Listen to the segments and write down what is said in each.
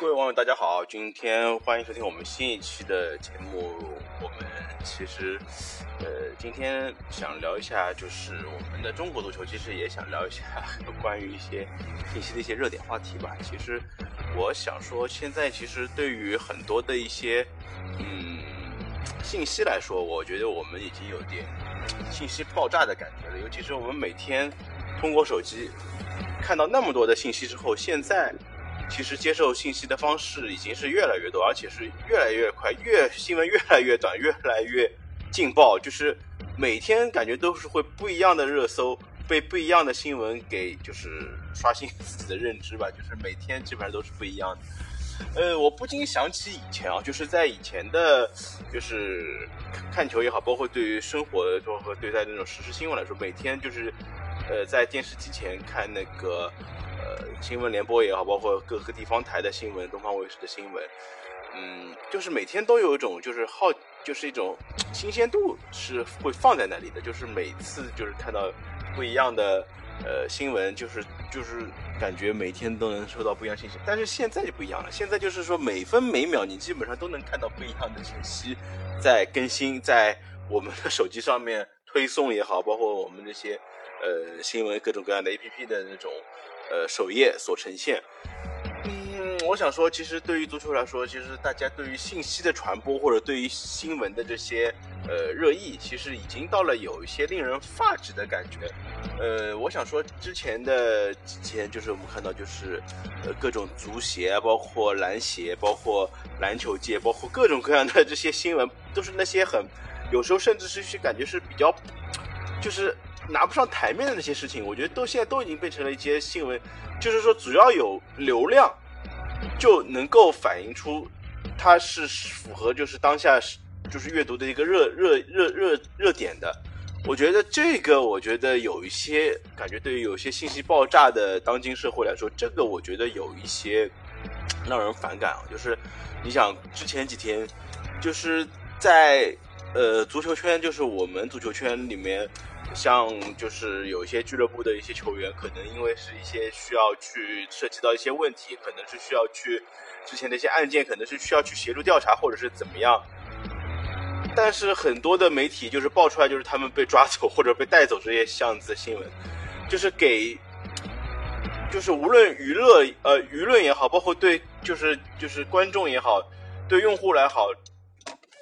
各位网友，大家好！今天欢迎收听我们新一期的节目。我们其实，呃，今天想聊一下，就是我们的中国足球，其实也想聊一下关于一些信息的一些热点话题吧。其实，我想说，现在其实对于很多的一些，嗯，信息来说，我觉得我们已经有点信息爆炸的感觉了。尤其是我们每天通过手机看到那么多的信息之后，现在。其实接受信息的方式已经是越来越多，而且是越来越快，越新闻越来越短，越来越劲爆。就是每天感觉都是会不一样的热搜，被不一样的新闻给就是刷新自己的认知吧。就是每天基本上都是不一样的。呃，我不禁想起以前啊，就是在以前的，就是看球也好，包括对于生活和对待那种实时新闻来说，每天就是呃在电视机前看那个。呃，新闻联播也好，包括各个地方台的新闻，东方卫视的新闻，嗯，就是每天都有一种就是好，就是一种新鲜度是会放在那里的，就是每次就是看到不一样的呃新闻，就是就是感觉每天都能收到不一样信息。但是现在就不一样了，现在就是说每分每秒你基本上都能看到不一样的信息在更新，在我们的手机上面推送也好，包括我们这些呃新闻各种各样的 APP 的那种。呃，首页所呈现，嗯，我想说，其实对于足球来说，其实大家对于信息的传播或者对于新闻的这些呃热议，其实已经到了有一些令人发指的感觉。呃，我想说，之前的几天，就是我们看到，就是呃各种足协，包括篮协，包括篮球界，包括各种各样的这些新闻，都是那些很有时候甚至是去感觉是比较，就是。拿不上台面的那些事情，我觉得都现在都已经变成了一些新闻，就是说只要有流量，就能够反映出它是符合就是当下就是阅读的一个热热热热热点的。我觉得这个，我觉得有一些感觉，对于有些信息爆炸的当今社会来说，这个我觉得有一些让人反感啊。就是你想之前几天，就是在呃足球圈，就是我们足球圈里面。像就是有一些俱乐部的一些球员，可能因为是一些需要去涉及到一些问题，可能是需要去之前的一些案件，可能是需要去协助调查或者是怎么样。但是很多的媒体就是爆出来，就是他们被抓走或者被带走这些巷子的新闻，就是给，就是无论娱乐呃舆论也好，包括对就是就是观众也好，对用户来好，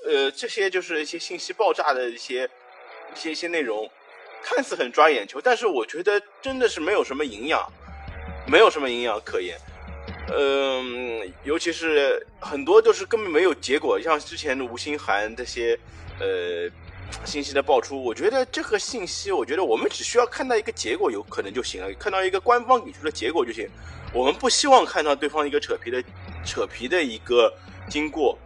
呃这些就是一些信息爆炸的一些一些一些内容。看似很抓眼球，但是我觉得真的是没有什么营养，没有什么营养可言。嗯，尤其是很多都是根本没有结果，像之前的吴兴涵这些呃信息的爆出，我觉得这个信息，我觉得我们只需要看到一个结果，有可能就行了，看到一个官方给出的结果就行。我们不希望看到对方一个扯皮的扯皮的一个经过，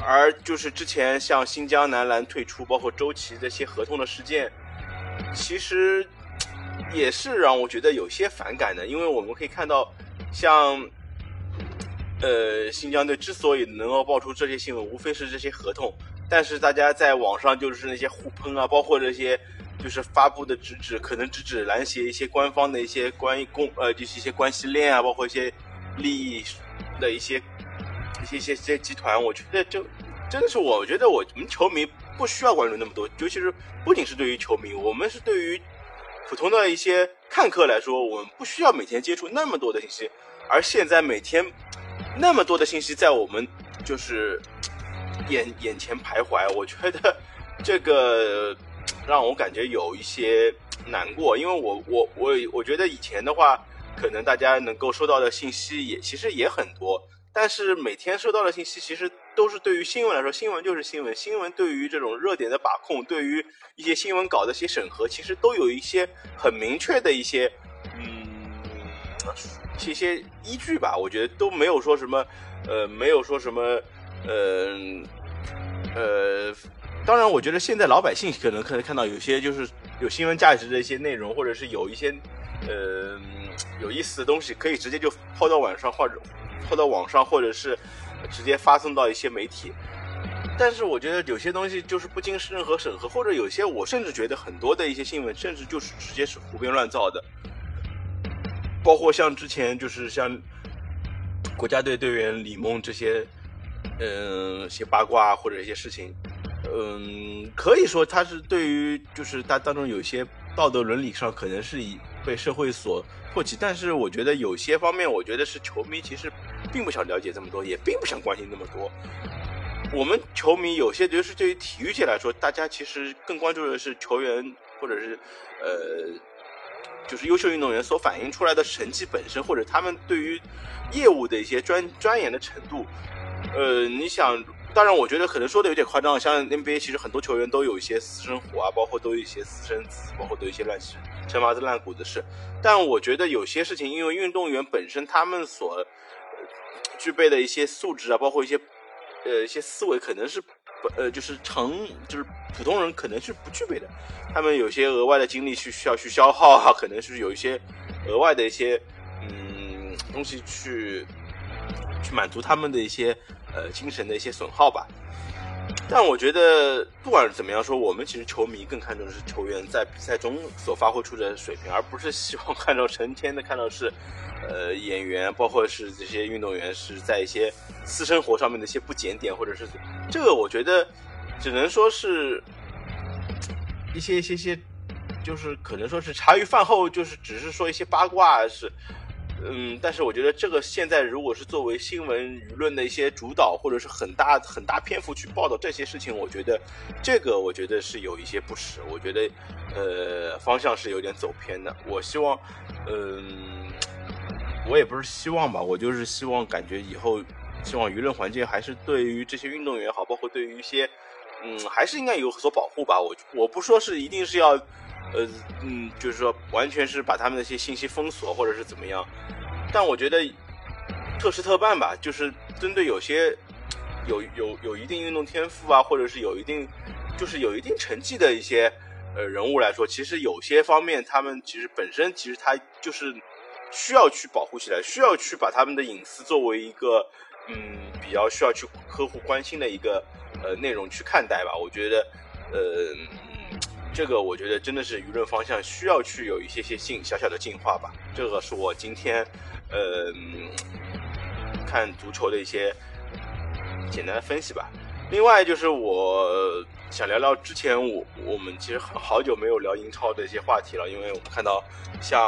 而就是之前像新疆男篮退出，包括周琦这些合同的事件。其实也是让我觉得有些反感的，因为我们可以看到，像呃新疆队之所以能够爆出这些新闻，无非是这些合同。但是大家在网上就是那些互喷啊，包括这些就是发布的直指，可能直指篮协一些官方的一些关于公呃就是一些关系链啊，包括一些利益的一些一些一些些集团。我觉得就真的是我觉得我们球迷。不需要关注那么多，尤其是不仅是对于球迷，我们是对于普通的一些看客来说，我们不需要每天接触那么多的信息。而现在每天那么多的信息在我们就是眼眼前徘徊，我觉得这个让我感觉有一些难过，因为我我我我觉得以前的话，可能大家能够收到的信息也其实也很多。但是每天收到的信息，其实都是对于新闻来说，新闻就是新闻。新闻对于这种热点的把控，对于一些新闻稿的一些审核，其实都有一些很明确的一些，嗯，一些依据吧。我觉得都没有说什么，呃，没有说什么，呃，呃，当然，我觉得现在老百姓可能可能看到有些就是有新闻价值的一些内容，或者是有一些，呃，有意思的东西，可以直接就抛到网上或者。抛到网上，或者是直接发送到一些媒体，但是我觉得有些东西就是不经任何审核，或者有些我甚至觉得很多的一些新闻，甚至就是直接是胡编乱造的。包括像之前就是像国家队队员李梦这些，嗯，一些八卦或者一些事情，嗯，可以说他是对于就是他当中有些道德伦理上可能是以被社会所唾弃，但是我觉得有些方面，我觉得是球迷其实并不想了解这么多，也并不想关心那么多。我们球迷有些就是对于体育界来说，大家其实更关注的是球员或者是呃。就是优秀运动员所反映出来的成绩本身，或者他们对于业务的一些专钻研的程度，呃，你想，当然，我觉得可能说的有点夸张。像 NBA，其实很多球员都有一些私生活啊，包括都有一些私生子，包括都有一些乱七八糟烂谷子事。但我觉得有些事情，因为运动员本身他们所具备的一些素质啊，包括一些呃一些思维，可能是。不呃，就是成就是普通人可能是不具备的，他们有些额外的精力去需要去消耗啊，可能是有一些额外的一些嗯东西去去满足他们的一些呃精神的一些损耗吧。但我觉得不管怎么样说，我们其实球迷更看重的是球员在比赛中所发挥出的水平，而不是希望看到成天的看到是。呃，演员包括是这些运动员是在一些私生活上面的一些不检点，或者是这个，我觉得只能说是一些一些些，就是可能说是茶余饭后，就是只是说一些八卦是，嗯，但是我觉得这个现在如果是作为新闻舆论的一些主导，或者是很大很大篇幅去报道这些事情，我觉得这个我觉得是有一些不实，我觉得呃方向是有点走偏的。我希望，嗯。我也不是希望吧，我就是希望感觉以后，希望舆论环境还是对于这些运动员好，包括对于一些，嗯，还是应该有所保护吧。我我不说是一定是要，呃，嗯，就是说完全是把他们那些信息封锁或者是怎么样，但我觉得特事特办吧，就是针对有些有有有一定运动天赋啊，或者是有一定就是有一定成绩的一些呃人物来说，其实有些方面他们其实本身其实他就是。需要去保护起来，需要去把他们的隐私作为一个，嗯，比较需要去呵护、关心的一个呃内容去看待吧。我觉得，呃，这个我觉得真的是舆论方向需要去有一些些进小小的进化吧。这个是我今天呃看足球的一些简单的分析吧。另外就是我。想聊聊之前我我们其实好久没有聊英超的一些话题了，因为我们看到像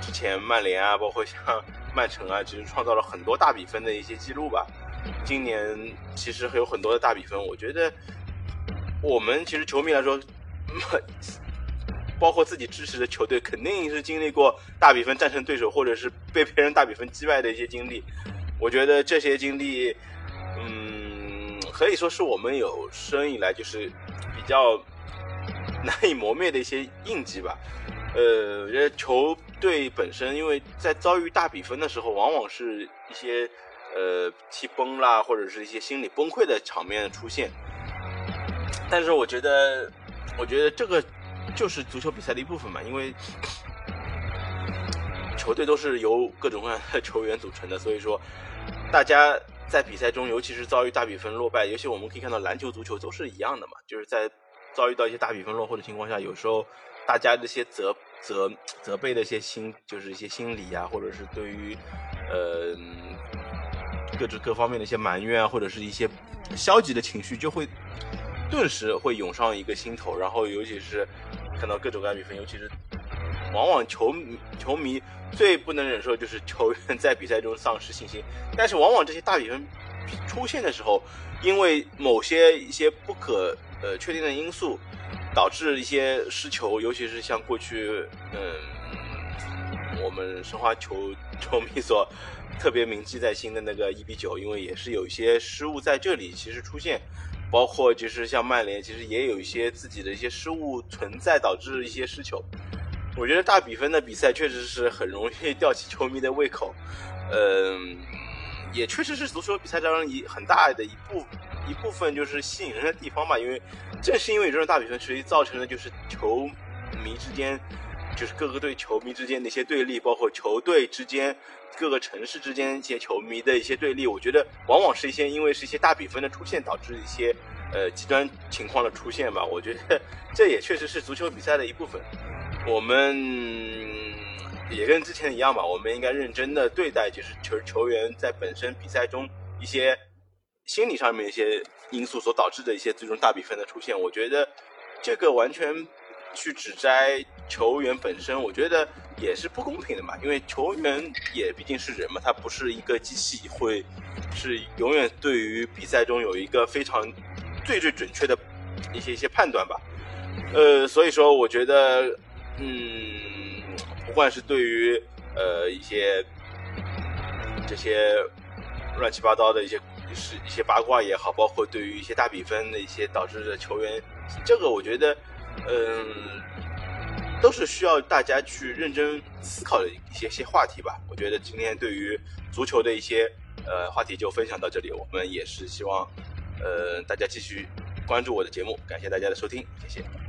之前曼联啊，包括像 曼城啊，其实创造了很多大比分的一些记录吧。今年其实还有很多的大比分，我觉得我们其实球迷来说，包括自己支持的球队，肯定是经历过大比分战胜对手，或者是被别人大比分击败的一些经历。我觉得这些经历，嗯。可以说是我们有生以来就是比较难以磨灭的一些印记吧。呃，我觉得球队本身，因为在遭遇大比分的时候，往往是一些呃踢崩啦，或者是一些心理崩溃的场面出现。但是我觉得，我觉得这个就是足球比赛的一部分嘛，因为球队都是由各种各样的 球员组成的，所以说大家。在比赛中，尤其是遭遇大比分落败，尤其我们可以看到篮球、足球都是一样的嘛。就是在遭遇到一些大比分落后的情况下，有时候大家这些责责责备的一些心，就是一些心理啊，或者是对于呃各种各方面的一些埋怨啊，或者是一些消极的情绪，就会顿时会涌上一个心头。然后，尤其是看到各种各样比分，尤其是。往往球迷球迷最不能忍受就是球员在比赛中丧失信心，但是往往这些大比分出现的时候，因为某些一些不可呃确定的因素，导致一些失球，尤其是像过去嗯我们申花球球迷所特别铭记在心的那个一比九，因为也是有一些失误在这里其实出现，包括就是像曼联其实也有一些自己的一些失误存在，导致一些失球。我觉得大比分的比赛确实是很容易 吊起球迷的胃口，嗯，也确实是足球比赛当中一很大的一部一部分就是吸引人的地方吧。因为正是因为这种大比分，所以造成了就是球迷之间，就是各个队球迷之间的一些对立，包括球队之间、各个城市之间一些球迷的一些对立。我觉得往往是一些因为是一些大比分的出现导致一些呃极端情况的出现吧。我觉得 这也确实是足球比赛的一部分。我们也跟之前一样吧，我们应该认真的对待，就是球球员在本身比赛中一些心理上面一些因素所导致的一些最终大比分的出现。我觉得这个完全去指摘球员本身，我觉得也是不公平的嘛。因为球员也毕竟是人嘛，他不是一个机器，会是永远对于比赛中有一个非常最最准确的一些一些判断吧。呃，所以说我觉得，嗯，不管是对于呃一些这些乱七八糟的一些是一些八卦也好，包括对于一些大比分的一些导致的球员，这个我觉得，嗯，都是需要大家去认真思考的一些些话题吧。我觉得今天对于足球的一些呃话题就分享到这里，我们也是希望呃大家继续关注我的节目，感谢大家的收听，谢谢。